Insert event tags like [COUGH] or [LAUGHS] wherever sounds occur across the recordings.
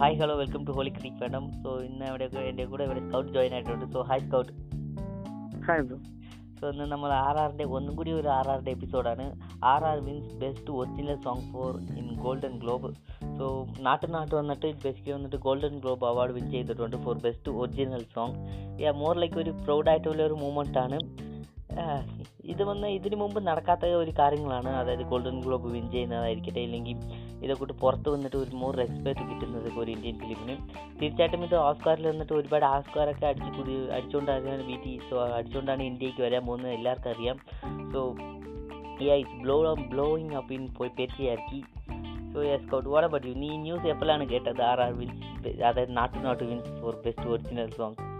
Hi hello welcome to holy creek fandom so ഇന്ന് അവിടെ എന്റെ കൂടെ ഇവിടെ സ്കൗട്ട് ജോയിൻ ആയിട്ടുണ്ട്. So hi Scout hi bro so ഇന്ന് നമ്മൾ ആർ ആറിന്റെ ഒന്നും കൂടി ഒരു ആർ ആറിന്റെ എപ്പിസോഡാണ് R R means best original song for in Golden Globe so Naatu Naatu വന്നിട്ട് ബേസിക്കലി വന്നിട്ട് ഗോൾഡൻ ഗ്ലോബ് അവാർഡ് വിൻ ചെയ്തിട്ടുണ്ട് for best original song ya more like ഒരു പ്രൗഡായിട്ടുള്ള ഒരു മൂമെന്റ് ആണ്. ഇത് വന്ന് ഇതിനു മുമ്പ് നടക്കാത്ത ഒരു കാര്യങ്ങളാണ്. അതായത് ഗോൾഡൻ ഗ്ലോബ് വിൻ ചെയ്യുന്നതായിരിക്കട്ടെ ഇല്ലെങ്കിൽ ഇതൊക്കെ പുറത്ത് വന്നിട്ട് ഒരു മോർ റെസ്പെക്ട് കിട്ടുന്നത് ഒരു ഇന്ത്യൻ ഫിലിമിന് തീർച്ചയായിട്ടും ഇത് ഓസ്കാറിൽ വന്നിട്ട് ഒരുപാട് ഓസ്കാറൊക്കെ അടിച്ചു കൂടി അടിച്ചുകൊണ്ടാണ് വീട്ടിൽ സോ അടിച്ചുകൊണ്ടാണ് ഇന്ത്യയ്ക്ക് വരാൻ പോകുന്നത് എല്ലാവർക്കും അറിയാം. So ya it's blow blowing up in പോയി പെരിയാക്കി so yes Scout what you നീ ന്യൂസ് എപ്പോഴാണ് കേട്ടത്? ആർ ആർ വിൻസ് അതായത് Naatu Naatu wins for best original song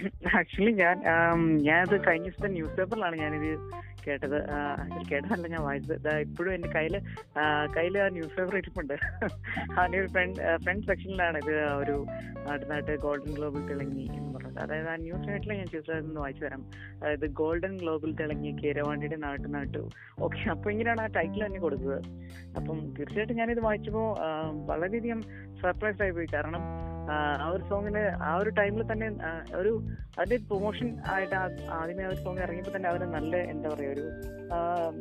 [LAUGHS] actually ഞാൻ ആം, ഞാനത് കഴിഞ്ഞ ദിവസത്തെ ന്യൂസ് പേപ്പറിലാണ് ഞാനിത് കേട്ടത്. കേട്ടതല്ല ഞാൻ വായിച്ചത്. ഇപ്പോഴും എന്റെ കയ്യിൽ കയ്യിൽ ആ ന്യൂസ് പേപ്പർ ഇരിപ്പുണ്ട് അതിന്റെ ഒരു ഫ്രണ്ട് ഫ്രണ്ട് സെക്ഷനിലാണ് ഇത് ഒരു നാട്ടിനായിട്ട് ഗോൾഡൻ ഗ്ലോബിൽ തിളങ്ങി എന്ന് പറഞ്ഞത്. അതായത് ആ ന്യൂസ് സൈറ്റിൽ ഞാൻ ചോദിച്ചതെന്ന് വായിച്ചു തരാം. അതായത് ഗോൾഡൻ ഗ്ലോബിൽ തിളങ്ങി കേരവാണ്ടിയുടെ നാട്ടു നാട്ടു. ഓക്കെ അപ്പൊ ഇങ്ങനെയാണ് ആ ടൈറ്റിൽ തന്നെ കൊടുത്തത്. അപ്പം തീർച്ചയായിട്ടും ഞാനിത് വായിച്ചപ്പോൾ വളരെയധികം സർപ്രൈസ് ആയി പോയി. കാരണം ആ ഒരു സോങ്ങിന് ആ ഒരു ടൈമിൽ തന്നെ ഒരു അതിന്റെ പ്രൊമോഷൻ ആയിട്ട് ആദ്യമേ ആ ഒരു സോങ് ഇറങ്ങിയപ്പോൾ തന്നെ അവർ നല്ല എന്താ പറയാ ഒരു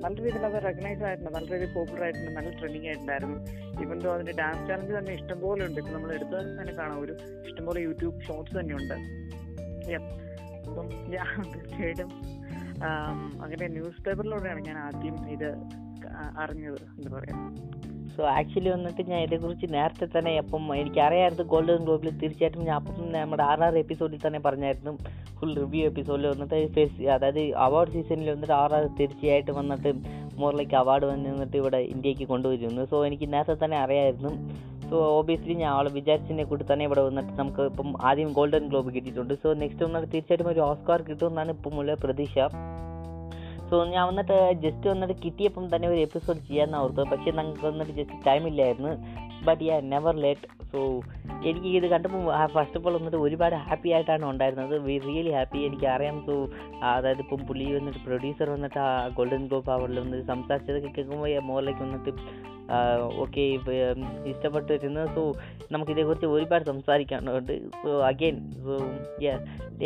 നല്ല രീതിയിൽ അത് റെക്കഗ്നൈസ് ആയിട്ടുണ്ട് നല്ല രീതിയിൽ പോപ്പുലർ ആയിട്ടുണ്ട് നല്ല ട്രെൻഡിങ് ആയിട്ടുണ്ടായിരുന്നു. ഇവൻ അതിന്റെ ഡാൻസ് ചാലഞ്ച് തന്നെ ഇഷ്ടംപോലെ ഉണ്ട്. ഇപ്പൊ നമ്മൾ എടുത്തത് തന്നെ കാണാം ഒരു ഇഷ്ടംപോലെ യൂട്യൂബ് ഷോർട്സ് തന്നെ ഉണ്ട്. Yep. അപ്പം ഞാൻ [LAUGHS] തീർച്ചയായിട്ടും. അങ്ങനെ ന്യൂസ് പേപ്പറിലൂടെയാണ് ഞാൻ ആദ്യം ഇത് അറിഞ്ഞത് എന്താ പറയാ സോ ആക്ച്വലി വന്നിട്ട് ഞാൻ ഇതേക്കുറിച്ച് നേരത്തെ തന്നെ അപ്പം എനിക്കറിയാമായിരുന്നു ഗോൾഡൻ ഗ്ലോബിൽ തീർച്ചയായിട്ടും ഞാൻ അപ്പം നമ്മുടെ ആറാറ് എപ്പിസോഡിൽ തന്നെ പറഞ്ഞായിരുന്നു. ഫുൾ റിവ്യൂ എപ്പിസോഡിൽ വന്നിട്ട് ഫേസ് അതായത് അവാർഡ് സീസണിൽ വന്നിട്ട് ആറാറ് തീർച്ചയായിട്ടും വന്നിട്ട് മോറിലേക്ക് ലൈക്ക് അവാർഡ് വന്നിട്ട് ഇവിടെ ഇന്ത്യയ്ക്ക് കൊണ്ടുവരുന്നു. സോ എനിക്ക് നേരത്തെ തന്നെ അറിയാമായിരുന്നു സോ ഓബിയസ്ലി ഞാൻ ആൾ വിചാരിച്ചതിനെ കൂടി തന്നെ ഇവിടെ വന്നിട്ട് നമുക്ക് ഇപ്പം ആദ്യം ഗോൾഡൻ ഗ്ലോബ് കിട്ടിയിട്ടുണ്ട്. സോ നെക്സ്റ്റ് വന്നിട്ട് തീർച്ചയായിട്ടും ഒരു ഓസ്കാർ കിട്ടുമെന്നാണ് ഇപ്പം ഉള്ള പ്രതീക്ഷ. സോ ഞാൻ വന്നിട്ട് ജസ്റ്റ് വന്നിട്ട് കിട്ടിയപ്പം തന്നെ ഒരു എപ്പിസോഡ് ചെയ്യാമെന്ന് ഓർത്തു. പക്ഷേ ഞങ്ങൾക്ക് വന്നിട്ട് ജസ്റ്റ് ടൈം ഇല്ലായിരുന്നു. But ya never late so എനിക്ക് ഇത് കണ്ടപ്പോൾ ഫസ്റ്റ് ഓഫ് ഓൾ വന്നിട്ട് ഒരുപാട് ഹാപ്പി ആയിട്ടാണ് ഉണ്ടായിരുന്നത്. വി റിയലി ഹാപ്പി എനിക്ക് അറിയാം. സോ അതായത് ഇപ്പം പുള്ളി വന്നിട്ട് പ്രൊഡ്യൂസർ വന്നിട്ട് ആ ഗോൾഡൻ ഗ്ലോബ് അവാർഡിൽ വന്നിട്ട് സംസാരിച്ചതൊക്കെ കേൾക്കുമ്പോൾ മോറിലേക്ക് വന്നിട്ട് ഓക്കെ ഇഷ്ടപ്പെട്ടിരുന്നു. സോ നമുക്കിതേക്കുറിച്ച് ഒരുപാട് സംസാരിക്കാനുണ്ട്. സോ അഗെയിൻ സോ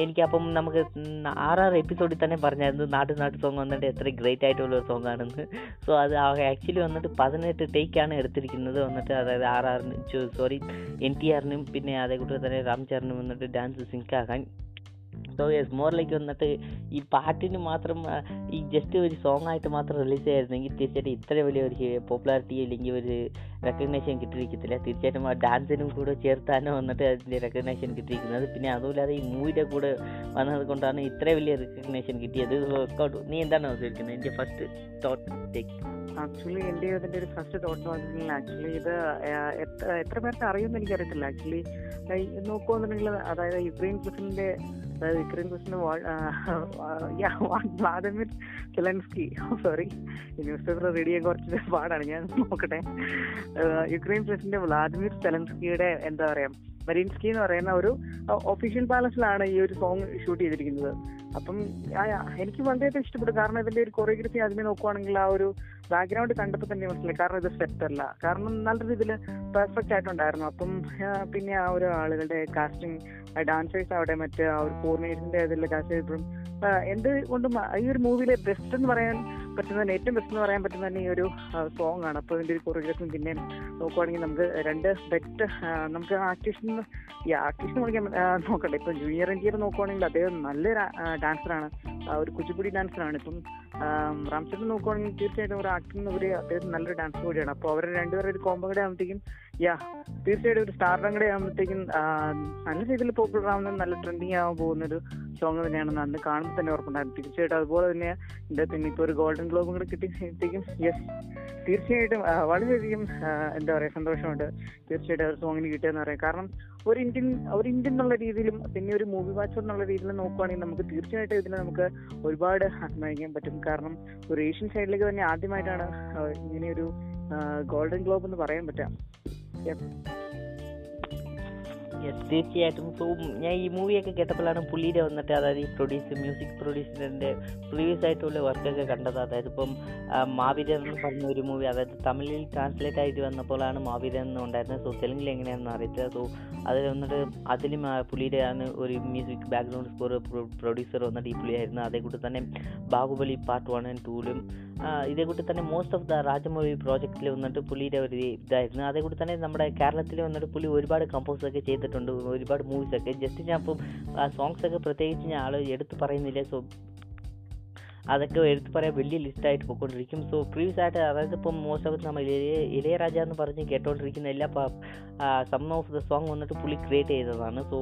എനിക്കപ്പം നമുക്ക് ആറാറ് എപ്പിസോഡിൽ തന്നെ പറഞ്ഞായിരുന്നു നാട്ടു നാട്ടു സോങ് വന്നിട്ട് എത്ര ഗ്രേറ്റ് ആയിട്ടുള്ള ഒരു സോങ് ആണെന്ന്. സോ അത് ആക്ച്വലി വന്നിട്ട് പതിനെട്ട് ടേക്കാണ് എടുത്തിരിക്കുന്നത്. വന്നിട്ട് അതായത് ആർ ആറിന് സോറി എൻ ടി ആറിനും പിന്നെ അതേകൂട്ട് തന്നെ രാംചാറിനും വന്നിട്ട് ഡാൻസ് സിങ്ക് ആകാൻ സോ യെസ് മോർ ലൈക്ക് വന്നിട്ട് ഈ പാട്ടിന് മാത്രം ഈ ജസ്റ്റ് ഒരു സോങ് ആയിട്ട് മാത്രം റിലീസ് ചെയ്യായിരുന്നെങ്കിൽ തീർച്ചയായിട്ടും ഇത്ര വലിയ ഒരു പോപ്പുലാരിറ്റി അല്ലെങ്കിൽ ഒരു റെക്കഗ്നേഷൻ കിട്ടിയിരിക്കത്തില്ല. തീർച്ചയായിട്ടും ആ ഡാൻസിനും കൂടെ ചേർത്താണ് വന്നിട്ട് അതിന്റെ റെക്കഗ്നേഷൻ കിട്ടിയിരിക്കുന്നത്. പിന്നെ അതുമില്ലാതെ ഈ മൂവിയുടെ കൂടെ വന്നത് കൊണ്ടാണ് ഇത്ര വലിയ റെക്കഗ്നേഷൻ കിട്ടിയത്. വർക്കൗട്ട് നീ എന്താണ് ഉദ്ദേശിക്കുന്നത് എന്റെ ഫസ്റ്റ് തോട്ട് ടേക്ക് ആക്ച്വലി എന്റെ ഇതിന്റെ ഒരു ഫസ്റ്റ് തോട്ട് നോക്കിയാൽ ആക്ച്വലി ഇത് എത്ര എത്ര പേർക്ക് അറിയുമെന്ന് എനിക്കറിയത്തില്ല. ആക്ച്വലി നോക്കുവാന്നുണ്ടെങ്കിൽ അതായത് യുക്രൈൻ പ്രസിഡന്റ് അതായത് Ukraine president Volodymyr Zelensky sorry newspaper ready ചെയ്യാൻ കുറച്ച് പാടാണ്. ഞാൻ നോക്കട്ടെ. യുക്രൈൻ പ്രസിഡന്റ് വ്ളാദിമിർ സെലൻസ്കിയുടെ എന്താ പറയാ മരീൻസ്കി എന്ന് പറയുന്ന ഒരു ഒഫീഷ്യൽ പാലസിലാണ് ഈ ഒരു സോങ് ഷൂട്ട് ചെയ്തിരിക്കുന്നത്. അപ്പം എനിക്ക് വളരെയധികം ഇഷ്ടപ്പെട്ടു. കാരണം ഇതിന്റെ ഒരു കൊറിയോഗ്രഫി ആദ്യമേ നോക്കുവാണെങ്കിൽ ആ ഒരു ബാക്ക്ഗ്രൗണ്ട് കണ്ടപ്പോൾ തന്നെ മനസ്സിലായി. കാരണം ഇത് സെറ്റ് അല്ല. കാരണം നല്ല രീതിയിൽ പെർഫെക്റ്റ് ആയിട്ടുണ്ടായിരുന്നു. അപ്പം പിന്നെ ആ ഒരു ആളുകളുടെ കാസ്റ്റിംഗ് ഡാൻസേഴ്സ് അവിടെ മറ്റേ ആ ഒരു കോർഡിനേഷന്റെ ഇതിൽ കാസ്റ്റ് ചെയ്തപ്പോഴും എന്ത് കൊണ്ടും ഈ ഒരു മൂവിയിലെ ബെസ്റ്റ് എന്ന് പറയാൻ പറ്റുന്ന ഏറ്റവും ബെസ്റ്റ് എന്ന് പറയാൻ പറ്റുന്ന തന്നെ ഈ ഒരു സോങ് ആണ്. അപ്പോൾ ഇതിന്റെ ഒരു കൊറിയോഗ്രഫി പിന്നെ നോക്കുവാണെങ്കിൽ നമുക്ക് രണ്ട് ബെറ്റ് നമുക്ക് ആർട്ടിസ്റ്റ് ഈ ആർട്ടിസ്റ്റ് നോക്കണ്ടേ. ഇപ്പൊ ജൂനിയർ എൻ ടിയർ നോക്കുവാണെങ്കിൽ അദ്ദേഹം നല്ലൊരു ഡാൻസറാണ് ഒരു കുച്ചിപ്പുടി ഡാൻസറാണ് ഇപ്പം റാംചന്ദ്രൻ നോക്കുവാണെങ്കിൽ തീർച്ചയായിട്ടും ഒരു ആക്ടറിന് ഉപരി അദ്ദേഹം നല്ലൊരു ഡാൻസർ കൂടിയാണ്. അപ്പോൾ അവരെ രണ്ടുപേരും ഒരു കോമ്പോ കൂടെ ആകുമ്പോഴത്തേക്കും യാ തീർച്ചയായിട്ടും ഒരു സ്റ്റാർഡം കൂടെ ആകുമ്പോഴത്തേക്കും നല്ല രീതിയിൽ പോപ്പുലർ ആവുന്ന നല്ല ട്രെൻഡിങ് ആവാൻ പോകുന്ന ഒരു സോങ് തന്നെയാണെന്ന് അന്ന് കാണുമ്പോൾ തന്നെ ഉറപ്പുണ്ടായിരുന്നു. തീർച്ചയായിട്ടും അതുപോലെ തന്നെ എന്താ പിന്നെ ഇപ്പോൾ ഒരു ഗോൾഡൻ ഗ്ലോബും കൂടെ കിട്ടിയപ്പോഴത്തേക്കും യെസ് തീർച്ചയായിട്ടും വളരെയധികം എന്താ പറയാ സന്തോഷമുണ്ട് തീർച്ചയായിട്ടും ഒരു സോങ്ങിന് കിട്ടിയെന്ന് പറയാം കാരണം ഒരു ഇന്ത്യൻ ഒരു ഇന്ത്യൻ എന്നുള്ള രീതിയിലും പിന്നെ ഒരു മൂവി വാച്ചർ എന്നുള്ള രീതിയിലും നോക്കുവാണെങ്കിൽ നമുക്ക് തീർച്ചയായിട്ടും ഇതിനെ നമുക്ക് ഒരുപാട് അഭിനയിക്കാൻ പറ്റും. കാരണം ഒരു ഏഷ്യൻ സൈഡിലേക്ക് തന്നെ ആദ്യമായിട്ടാണ് ഇങ്ങനെ ഒരു ഗോൾഡൻ ഗ്ലോബ് എന്ന് പറയാൻ പറ്റാം Yep. യെസ് തീർച്ചയായിട്ടും. സോ ഞാൻ ഈ മൂവിയൊക്കെ കേട്ടപ്പോഴാണ് പുള്ളിയുടെ വന്നിട്ട് അതായത് ഈ പ്രൊഡ്യൂസർ മ്യൂസിക് പ്രൊഡ്യൂസറിന്റെ പ്രീവിയസ് ആയിട്ടുള്ള വർക്കൊക്കെ കണ്ടത്. അതായത് ഇപ്പം മാവിരൻ എന്ന് പറഞ്ഞ ഒരു മൂവി അതായത് തമിഴിൽ ട്രാൻസ്ലേറ്റ് ആയിട്ട് വന്നപ്പോഴാണ് മാവീരൻ എന്ന് ഉണ്ടായിരുന്നത്. സോ തെലുങ്കിൽ എങ്ങനെയാണെന്ന് അറിയില്ല സോ അതിൽ വന്നിട്ട് അതിലും പുള്ളിയുടെ ആണ് ഒരു മ്യൂസിക് ബാക്ക്ഗ്രൗണ്ട് സ്കോർ പ്രൊഡ്യൂസർ വന്നിട്ട് ഈ പുള്ളിയായിരുന്നു. അതേ കൂട്ടി തന്നെ ബാഹുബലി പാർട്ട് വൺ ആൻഡ് ടൂലും ഇതേ കൂട്ടി തന്നെ മോസ്റ്റ് ഓഫ് ദ രാജമൗഴി പ്രോജക്റ്റിൽ വന്നിട്ട് പുലിയുടെ ഒരു ഇതായിരുന്നു. അതേ കൂടി തന്നെ നമ്മുടെ കേരളത്തിൽ വന്നിട്ട് പുലി ഒരുപാട് കമ്പോസ് ഒക്കെ ചെയ്തിട്ടുണ്ട് ഒരുപാട് മൂവീസൊക്കെ ജസ്റ്റ് ഞാൻ ഇപ്പം ആ സോങ്സൊക്കെ പ്രത്യേകിച്ച് ഞാൻ ആൾ എടുത്ത് പറയുന്നില്ല. സോ അതൊക്കെ എടുത്ത് പറയാൻ വലിയ ലിസ്റ്റായിട്ട് പോയിക്കൊണ്ടിരിക്കും. സോ പ്രീവിയസ് ആയിട്ട് അതായത് ഇപ്പം മോസ്റ്റ് ഓഫ് നമ്മൾ ഇളയ ഇളയരാജ എന്ന് പറഞ്ഞ് കേട്ടോണ്ടിരിക്കുന്ന എല്ലാ സം ഓഫ് ദ സോങ് വന്നിട്ട് പുള്ളി ക്രിയേറ്റ് ചെയ്തതാണ്. സോ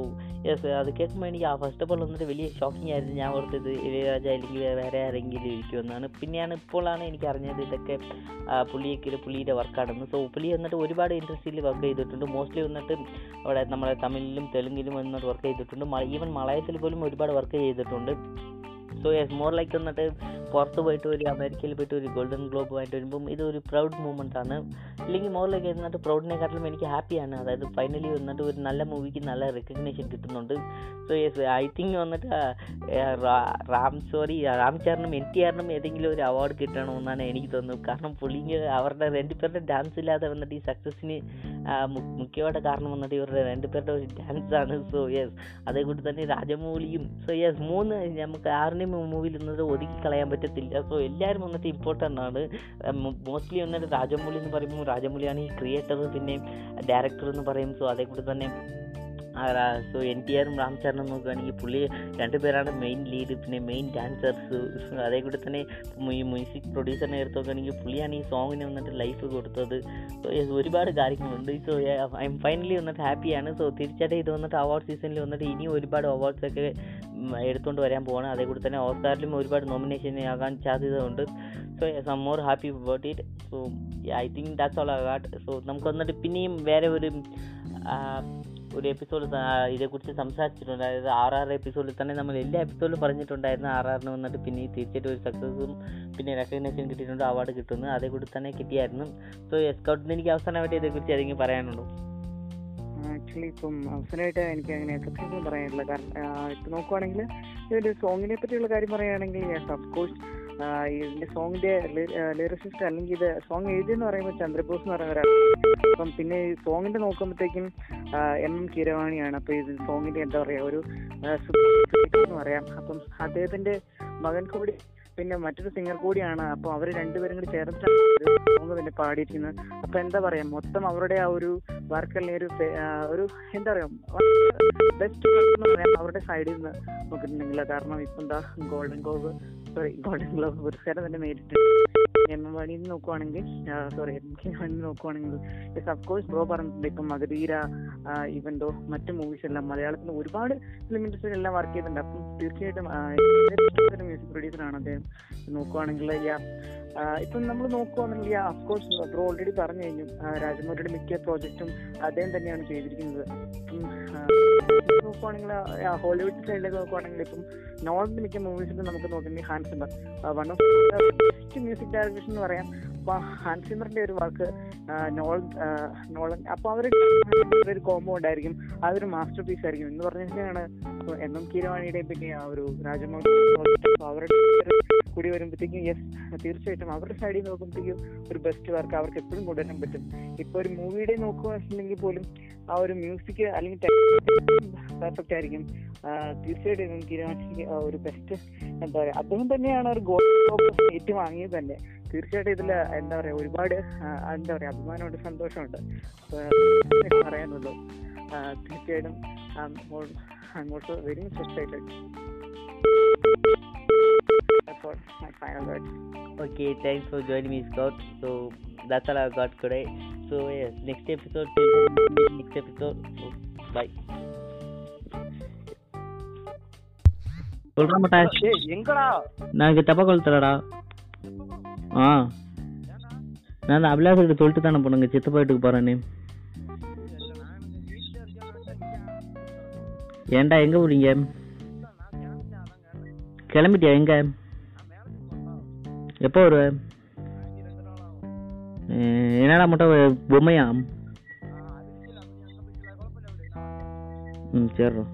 യെസ് അത് കേൾക്കുമ്പോൾ എനിക്ക് ആ ഫസ്റ്റ് ഓഫ് ഓൾ വന്നിട്ട് വലിയ ഷോക്കിംഗ് ആയിരുന്നു. ഞാൻ ഓർത്തത് ഇളയരാജ അല്ലെങ്കിൽ വേറെ ആരെങ്കിലും ഇരിക്കുമെന്നാണ് പിന്നെയാണ് ഇപ്പോഴാണ് എനിക്ക് അറിഞ്ഞത് ഇതൊക്കെ പുള്ളിയൊക്കെ പുള്ളിയുടെ വർക്കാണെന്ന് സോ പുള്ളി വന്നിട്ട് ഒരുപാട് ഇൻഡസ്ട്രിയിൽ വർക്ക് ചെയ്തിട്ടുണ്ട്. മോസ്റ്റ്ലി വന്നിട്ട് അവിടെ നമ്മുടെ തമിഴിലും തെലുങ്കിലും വന്നിട്ട് വർക്ക് ചെയ്തിട്ടുണ്ട്. ഈവൻ മലയാളത്തിൽ പോലും ഒരുപാട് വർക്ക് ചെയ്തിട്ടുണ്ട്. സോ യെസ് മോർ ലൈക്ക് എന്നിട്ട് പുറത്ത് പോയിട്ട് ഒരു അമേരിക്കയിൽ പോയിട്ട് ഒരു ഗോൾഡൻ ഗ്ലോബ് ആയിട്ട് വരുമ്പം ഇതൊരു പ്രൗഡ് മൂമെന്റ് ആണ്. അല്ലെങ്കിൽ മോർ ലൈക്ക് എന്നിട്ട് പ്രൗഡിനെക്കാട്ടിലും എനിക്ക് ഹാപ്പിയാണ് അതായത് ഫൈനലി വന്നിട്ട് ഒരു നല്ല മൂവിക്ക് നല്ല റെക്കഗ്നേഷൻ കിട്ടുന്നുണ്ട്. സോ യെസ് ഐ തിങ്ക് വന്നിട്ട് റാ- സോറി റാം ചാറിനും എൻ ടി ആറിനും ഏതെങ്കിലും ഒരു അവാർഡ് കിട്ടണമെന്നാണ് എനിക്ക് തോന്നുന്നത്. കാരണം പുള്ളിക്ക് അവരുടെ രണ്ടുപേരുടെ ഡാൻസ് ഇല്ലാതെ വന്നിട്ട് ഈ സക്സസ്സിന് മുഖ്യമായിട്ട് കാരണം വന്നിട്ട് ഇവരുടെ രണ്ടുപേരുടെ ഒരു ഡാൻസ് ആണ്. സോ യെസ് അതേക്കൂടി തന്നെ രാജമൗലിയും സോ യെസ് മൂന്ന് നമുക്ക് ആരുടെയും മൂവിയിൽ നിന്നത് ഒതുക്കി കളയാൻ പറ്റത്തില്ല. സോ എല്ലാവരും വന്നിട്ട് ഇമ്പോർട്ടന്റ് ആണ്. മോസ്റ്റ്ലി വന്നിട്ട് രാജമൗലി എന്ന് പറയുമ്പോൾ രാജമൗലിയാണ് ഈ ക്രിയേറ്റർ പിന്നെ ഡയറക്ടർ എന്ന് പറയും. സോ അതേക്കൂടി തന്നെ സോ എൻ ടി ആറും രാംചരണും നോക്കുകയാണെങ്കിൽ പുള്ളി രണ്ടുപേരാണ് മെയിൻ ലീഡ് പിന്നെ മെയിൻ ഡാൻസേഴ്സ് അതേ കൂടെ തന്നെ ഈ മ്യൂസിക് പ്രൊഡ്യൂസറിനെ എടുത്ത് നോക്കുകയാണെങ്കിൽ പുള്ളിയാണ് ഈ സോങ്ങിന് വന്നിട്ട് ലൈഫ് കൊടുത്തത്. ഒരുപാട് കാര്യങ്ങളുണ്ട്. സോ ഐ എം ഫൈനലി വന്നിട്ട് ഹാപ്പിയാണ് സോ തീർച്ചയായിട്ടും ഇത് വന്നിട്ട് അവാർഡ് സീസണിൽ വന്നിട്ട് ഇനിയും ഒരുപാട് അവാർഡ്സൊക്കെ എടുത്തുകൊണ്ട് വരാൻ പോവാണ്. അതേ കൂടെ തന്നെ ഓസ്കാറിലും ഒരുപാട് നോമിനേഷൻ ആകാൻ സാധ്യത ഉണ്ട് so I'm more happy about it so I think that's all award so നമുക്ക് വന്നിട്ട് പിന്നെയും വേറെ ഒരു ഒരു എപ്പിസോഡ് ഇതേക്കുറിച്ച് സംസാരിച്ചിട്ടുണ്ട്. അതായത് ആർ ആർ എപ്പിസോഡിൽ തന്നെ നമ്മൾ എല്ലാ എപ്പിസോഡിലും പറഞ്ഞിട്ടുണ്ടായിരുന്നു ആർ ആറിന് വന്നിട്ട് പിന്നെ തീർച്ചയായിട്ടും ഒരു സക്സസും പിന്നെ റെക്കഗ്നേഷൻ കിട്ടിയിട്ടുണ്ട് അവാർഡ് കിട്ടുന്നു അതേ കൂടി തന്നെ കിട്ടിയായിരുന്നു. സോ എസ്കൗട്ടിന് എനിക്ക് അവസാനമായിട്ട് ഇതേക്കുറിച്ച് ഏതെങ്കിലും പറയാനുണ്ടോ? ആക്ച്വലി ഇപ്പം അവസാനമായിട്ട് എനിക്ക് അങ്ങനെ പ്രത്യേകിച്ച് പറയാനില്ല. കാരണം ഇപ്പം നോക്കുവാണെങ്കിൽ ഇതിന്റെ സോങ്ങിനെ പറ്റിയുള്ള കാര്യം പറയുകയാണെങ്കിൽ യെസ് ഓഫ് കോഴ്സ് ഇതിന്റെ സോങ്ങിന്റെ ലിറിസിസ്റ്റ് അല്ലെങ്കിൽ ഇത് സോങ് എഴുതിയെന്ന് പറയുമ്പോൾ ചന്ദ്രബോസ് എന്ന് പറയുന്ന ഒരാൾ അപ്പം പിന്നെ ഈ സോങ്ങിന്റെ നോക്കുമ്പോഴത്തേക്കും എം എം കീരവാണിയാണ്. അപ്പൊ ഇത് സോങ്ങിന്റെ എന്താ പറയാ ഒരു എന്ന് പറയാം. അപ്പം അദ്ദേഹത്തിന്റെ മകൻ കൂടി പിന്നെ മറ്റൊരു സിംഗർ കൂടിയാണ്. അപ്പൊ അവർ രണ്ടുപേരും കൂടി ചേർന്നിട്ടാണ് പിന്നെ പാടിയിരിക്കുന്നത്. അപ്പൊ എന്താ പറയാ മൊത്തം അവരുടെ ആ ഒരു വർക്ക് അല്ലെങ്കിൽ ഒരു ഒരു എന്താ പറയാ ബെസ്റ്റ് വർക്ക് എന്ന് പറയാം അവരുടെ സൈഡിൽ നിന്ന് നോക്കിയിട്ടുണ്ടെങ്കിൽ കാരണം ഇപ്പം എന്താ Golden Globe sorry Golden Globe പുരസ്കാരം തന്നെ നേരിട്ടുണ്ട് എം എം വാണിയിൽ നോക്കുവാണെങ്കിൽ സോറി എം കെ വാണിയിൽ നോക്കുവാണെങ്കിൽ സബ് കോഴ്സ് ബ്രോ പറഞ്ഞിട്ടുണ്ട് ഇപ്പം മകധീര ഈവൻ ദോ മറ്റു മൂവീസ് എല്ലാം മലയാളത്തിൽ ഒരുപാട് ഫിലിം ഇൻഡസ്ട്രിയിൽ എല്ലാം വർക്ക് ചെയ്തിട്ടുണ്ട്. അപ്പം തീർച്ചയായിട്ടും മ്യൂസിക് പ്രൊഡ്യൂസർ ആണ് അദ്ദേഹം? നോക്കുവാണെങ്കിൽ യാ ഇപ്പം നമ്മൾ നോക്കുവാണെങ്കിൽ അഫ്കോഴ്സ് ബ്രോ ഓൾറെഡി പറഞ്ഞു കഴിഞ്ഞു രാജമൗലിയുടെ മിക്ക പ്രോജക്റ്റും അദ്ദേഹം തന്നെയാണ് ചെയ്തിരിക്കുന്നത്. നോക്കുവാണെങ്കിൽ ഹോളിവുഡ് സൈഡിലേക്ക് നോക്കുവാണെങ്കിൽ ഇപ്പം നോളിന്റെ മിക്ക മൂവീസിലും നമുക്ക് നോക്കുന്നത് Hans one of best music direction എന്ന് പറയാം. അപ്പൊ ഹാൻസ് സിമറിന്റെ ഒരു വർക്ക് നോൾ നോളൻ അപ്പൊ അവർ ഒരു കോംബോ ഉണ്ടായിരിക്കും. അതൊരു മാസ്റ്റർ പീസ് ആയിരിക്കും. എന്ന് പറഞ്ഞാണ് എം എം കീരവാണിയുടെയും പിന്നെ ആ ഒരു രാജമോഹൻ [LAUGHS] അവരുടെ കൂടി വരുമ്പോഴത്തേക്കും യെസ് തീർച്ചയായിട്ടും അവരുടെ സൈഡിൽ നോക്കുമ്പോഴത്തേക്കും ഒരു ബെസ്റ്റ് വർക്ക് അവർക്ക് എപ്പോഴും കൊണ്ടുവരാൻ പറ്റും. ഇപ്പൊ ഒരു മൂവിയുടെ നോക്കുകയാണെങ്കിൽ പോലും ആ ഒരു മ്യൂസിക് അല്ലെങ്കിൽ പെർഫെക്റ്റ് ആയിരിക്കും. തീർച്ചയായിട്ടും എം ഒരു ബെസ്റ്റ് എന്താ പറയാ അദ്ദേഹം തന്നെയാണ് ഒരു ഗോൾഡ് ഏറ്റവും വാങ്ങിയത് തന്നെ. തീർച്ചയായിട്ടും ഇതിൽ എന്താ പറയാ ഒരുപാട് എന്താ പറയാ അഭിമാനമുണ്ട് സന്തോഷമുണ്ട്. പറയാനുള്ളൂ. തീർച്ചയായിട്ടും അങ്ങോട്ട് very very my final words. Okay, thanks for joining me, Scott. So that's all I've got today. So yes, next episode, till next episode. So, bye. சொல்ற மாட்டேன் எங்கடா நான் இங்க தப்பா கொளுத்துறடா ஆ நான் அபிலாஷிட்ட சொல்லிட்டு தானே போனேங்க சித்தப்பா வீட்டுக்கு போறேன்னு ஏன்டா எங்க போறீங்க கிளம்பிட்டியா எங்க எப்போ வருவ அஹ் என்னடா மட்டும் பொம்மையா ம் சரிடா